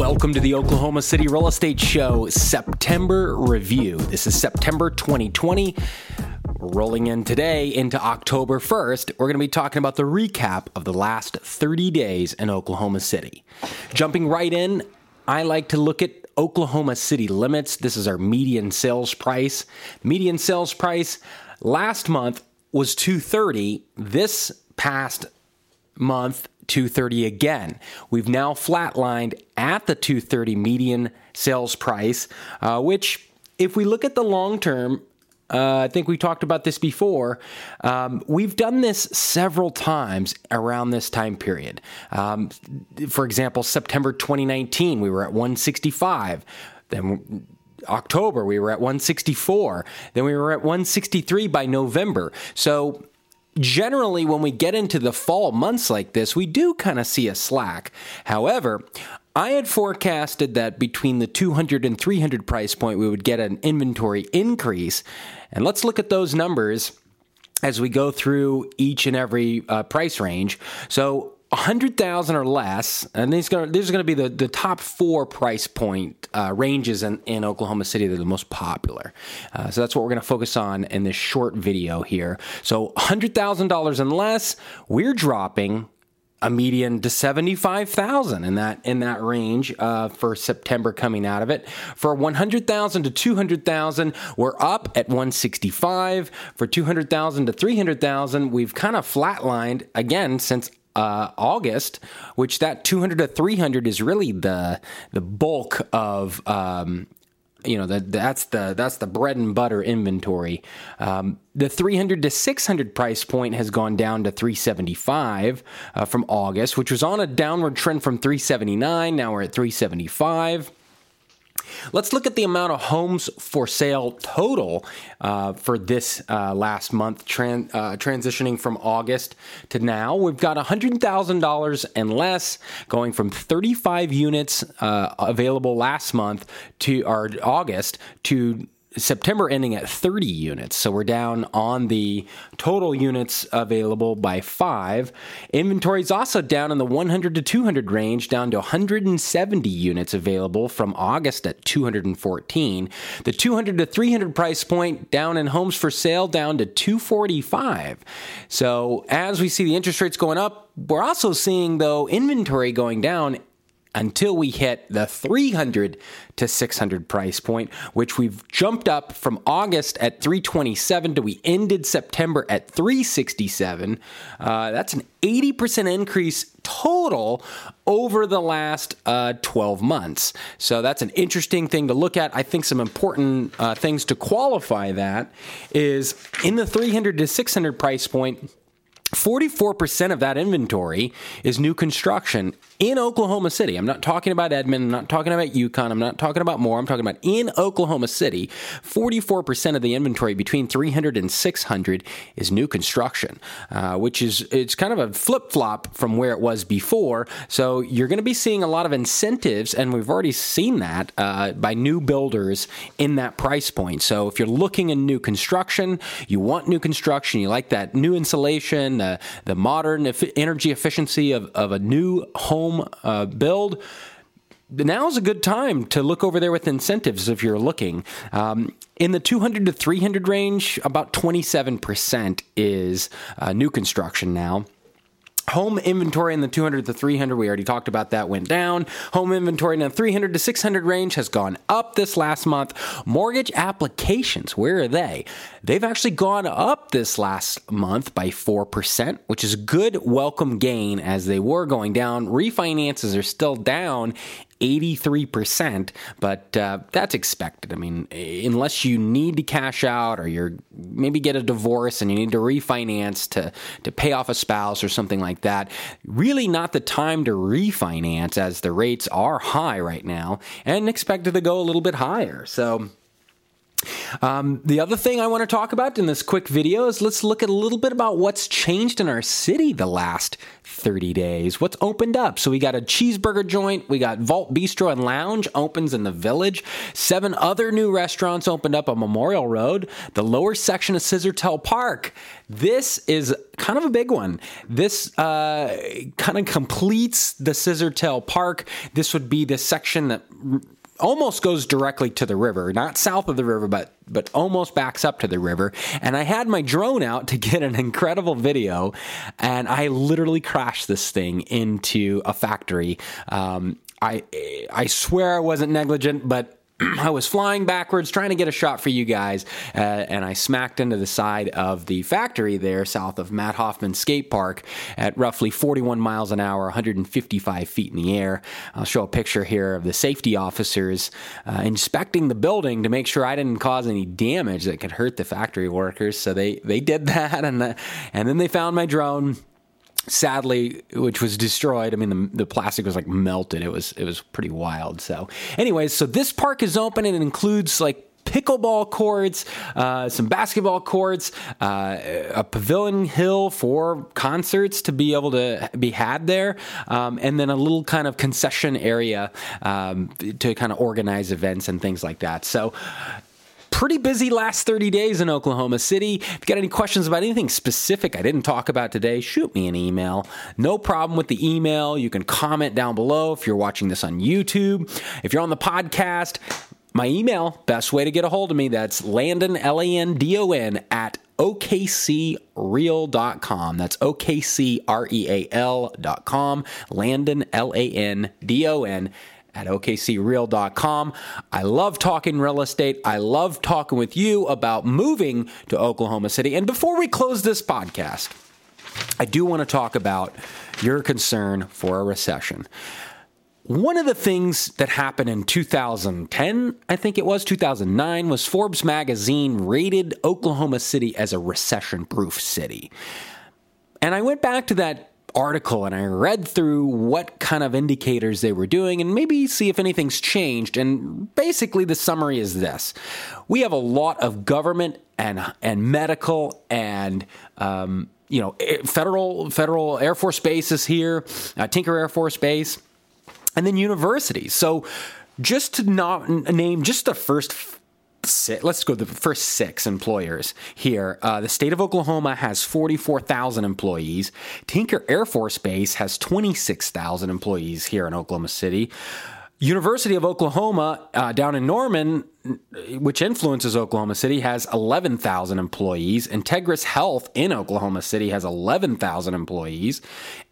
Welcome to the Oklahoma City Real Estate Show September Review. This is September 2020. Rolling in today into October 1st, we're going to be talking about the recap of the last 30 days in Oklahoma City. Jumping right in, I like to look at Oklahoma City limits. This is our median sales price. Median sales price last month was 230. This past month 230 again. We've now flatlined at the 230 median sales price, uh, which, if we look at the long term, uh, I think we talked about this before. Um, we've done this several times around this time period. Um, for example, September 2019, we were at 165. Then October, we were at 164. Then we were at 163 by November. So generally when we get into the fall months like this, we do kind of see a slack. However, I had forecasted that between the 200 and 300 price point, we would get an inventory increase. And let's look at those numbers as we go through each and every uh, price range. So 100,000 or less, and these, are going to be the, the top four price point uh, ranges in, in Oklahoma City that are the most popular. Uh, so that's what we're going to focus on in this short video here. So $100,000 and less, we're dropping a median to 75,000 in that in that range uh, for September coming out of it. For 100,000 to 200,000, we're up at 165. For 200,000 to 300,000, we've kind of flatlined again since uh, August, which that 200 to 300 is really the the bulk of um, you know the, that's the that's the bread and butter inventory. Um, the 300 to 600 price point has gone down to 375 uh, from August, which was on a downward trend from 379. Now we're at 375. Let's look at the amount of homes for sale total uh, for this uh, last month, tran- uh, transitioning from August to now. We've got $100,000 and less, going from 35 units uh, available last month to our August to September ending at 30 units. So we're down on the total units available by five. Inventory is also down in the 100 to 200 range, down to 170 units available from August at 214. The 200 to 300 price point down in homes for sale down to 245. So as we see the interest rates going up, we're also seeing though inventory going down until we hit the 300 to 600 price point, which we've jumped up from August at 327 to we ended September at 367. Uh, that's an 80% increase total over the last uh, 12 months. So that's an interesting thing to look at. I think some important uh, things to qualify that is in the 300 to 600 price point. 44% of that inventory is new construction in Oklahoma City. I'm not talking about Edmond, I'm not talking about Yukon, I'm not talking about Moore. I'm talking about in Oklahoma City. 44% of the inventory between 300 and 600 is new construction, uh, which is it's kind of a flip flop from where it was before. So you're going to be seeing a lot of incentives, and we've already seen that uh, by new builders in that price point. So if you're looking in new construction, you want new construction, you like that new insulation, the, the modern energy efficiency of, of a new home uh, build, now is a good time to look over there with incentives if you're looking. Um, in the 200 to 300 range, about 27% is uh, new construction now. Home inventory in the 200 to 300, we already talked about that, went down. Home inventory in the 300 to 600 range has gone up this last month. Mortgage applications, where are they? They've actually gone up this last month by 4%, which is good welcome gain as they were going down. Refinances are still down 83%, but uh, that's expected. I mean, unless you need to cash out or you're maybe get a divorce and you need to refinance to, to pay off a spouse or something like that, really not the time to refinance as the rates are high right now and expected to go a little bit higher. So, Um, the other thing I want to talk about in this quick video is let's look at a little bit about what's changed in our city the last 30 days. What's opened up? So we got a cheeseburger joint, we got Vault Bistro and Lounge opens in the village. Seven other new restaurants opened up on Memorial Road, the lower section of Scissortail Park. This is kind of a big one. This uh, kind of completes the Scissortail Park. This would be the section that almost goes directly to the river, not south of the river, but but almost backs up to the river. And I had my drone out to get an incredible video, and I literally crashed this thing into a factory. Um, I I swear I wasn't negligent, but I was flying backwards trying to get a shot for you guys, uh, and I smacked into the side of the factory there south of Matt Hoffman Skate Park at roughly 41 miles an hour, 155 feet in the air. I'll show a picture here of the safety officers uh, inspecting the building to make sure I didn't cause any damage that could hurt the factory workers. So they, they did that, and, the, and then they found my drone sadly which was destroyed. I mean the, the plastic was like melted. It was it was pretty wild. So anyways so this park is open and it includes like pickleball courts, uh, some basketball courts, uh, a pavilion hill for concerts to be able to be had there, um, and then a little kind of concession area um, to kind of organize events and things like that. So pretty busy last 30 days in Oklahoma City. If you got any questions about anything specific I didn't talk about today, shoot me an email. No problem with the email. You can comment down below if you're watching this on YouTube. If you're on the podcast, my email, best way to get a hold of me, that's Landon, L A N D O N, at okcreal.com. That's okcreal.com. Landon, L A N D O N at okcreal.com. I love talking real estate. I love talking with you about moving to Oklahoma City. And before we close this podcast, I do want to talk about your concern for a recession. One of the things that happened in 2010, I think it was 2009, was Forbes magazine rated Oklahoma City as a recession proof city. And I went back to that article and I read through what kind of indicators they were doing and maybe see if anything's changed. And basically, the summary is this we have a lot of government and, and medical and um, you know federal federal air force bases here uh, tinker air force base and then universities so just to not name just the first six, let's go to the first six employers here. Uh, the state of Oklahoma has 44,000 employees. Tinker Air Force Base has 26,000 employees here in Oklahoma City. University of Oklahoma uh, down in Norman, which influences Oklahoma City, has 11,000 employees. Integris Health in Oklahoma City has 11,000 employees.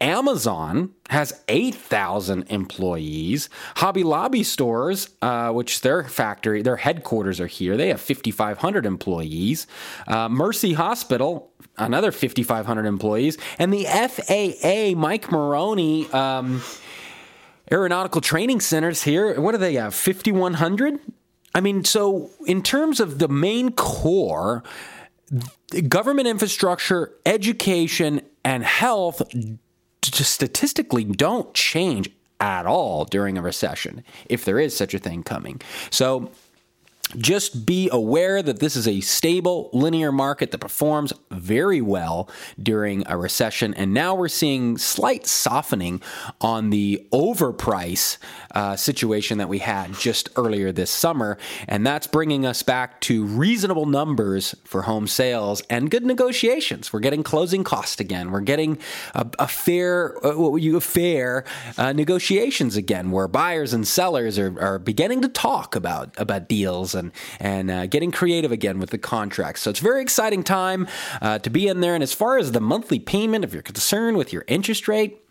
Amazon has 8,000 employees. Hobby Lobby stores, uh, which their factory, their headquarters are here, they have 5,500 employees. Uh, Mercy Hospital, another 5,500 employees. And the FAA, Mike Monroney, um, aeronautical training centers here. What do they have? 5,100? I mean, so in terms of the main core, government infrastructure, education, and health statistically don't change at all during a recession, if there is such a thing coming. So just be aware that this is a stable linear market that performs very well during a recession. And now we're seeing slight softening on the overprice uh, situation that we had just earlier this summer. And that's bringing us back to reasonable numbers for home sales and good negotiations. We're getting closing costs again. We're getting a, a fair, uh, what you fair uh, negotiations again, where buyers and sellers are, are beginning to talk about, about deals and and uh, getting creative again with the contracts. So it's very exciting time uh, to be in there. And as far as the monthly payment, if you're concerned with your interest rate,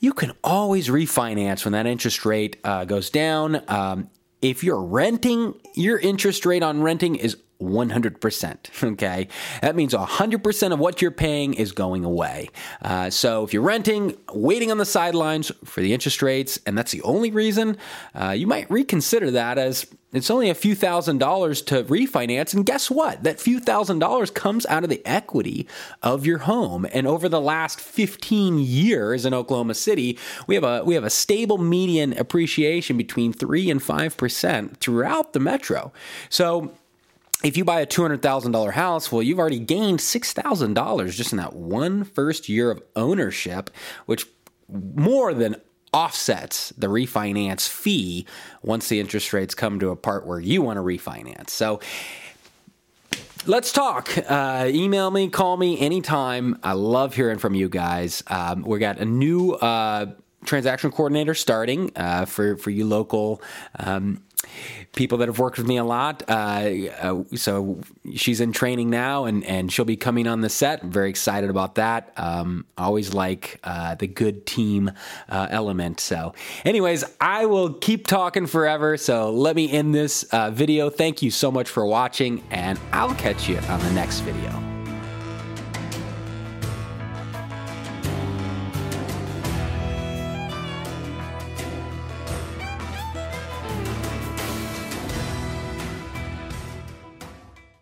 you can always refinance when that interest rate uh, goes down. Um, if you're renting, your interest rate on renting is 100%. Okay. That means 100% of what you're paying is going away. Uh, so if you're renting, waiting on the sidelines for the interest rates, and that's the only reason, uh, you might reconsider that as it's only a few thousand dollars to refinance. And guess what? That few thousand dollars comes out of the equity of your home. And over the last 15 years in Oklahoma City, we have a we have a stable median appreciation between three and five percent throughout the metro. So if you buy a $200,000 house, well, you've already gained $6,000 just in that one first year of ownership, which more than offsets the refinance fee once the interest rates come to a part where you want to refinance. So, let's talk. Uh, email me, call me anytime. I love hearing from you guys. Um, we got a new uh, transaction coordinator starting uh, for for you local um, people that have worked with me a lot. Uh, uh, so she's in training now, and and she'll be coming on the set. I'm very excited about that. Um, always like uh, the good team uh, element. So, anyways, I will keep talking forever. So let me end this video. Thank you so much for watching, and I'll catch you on the next video.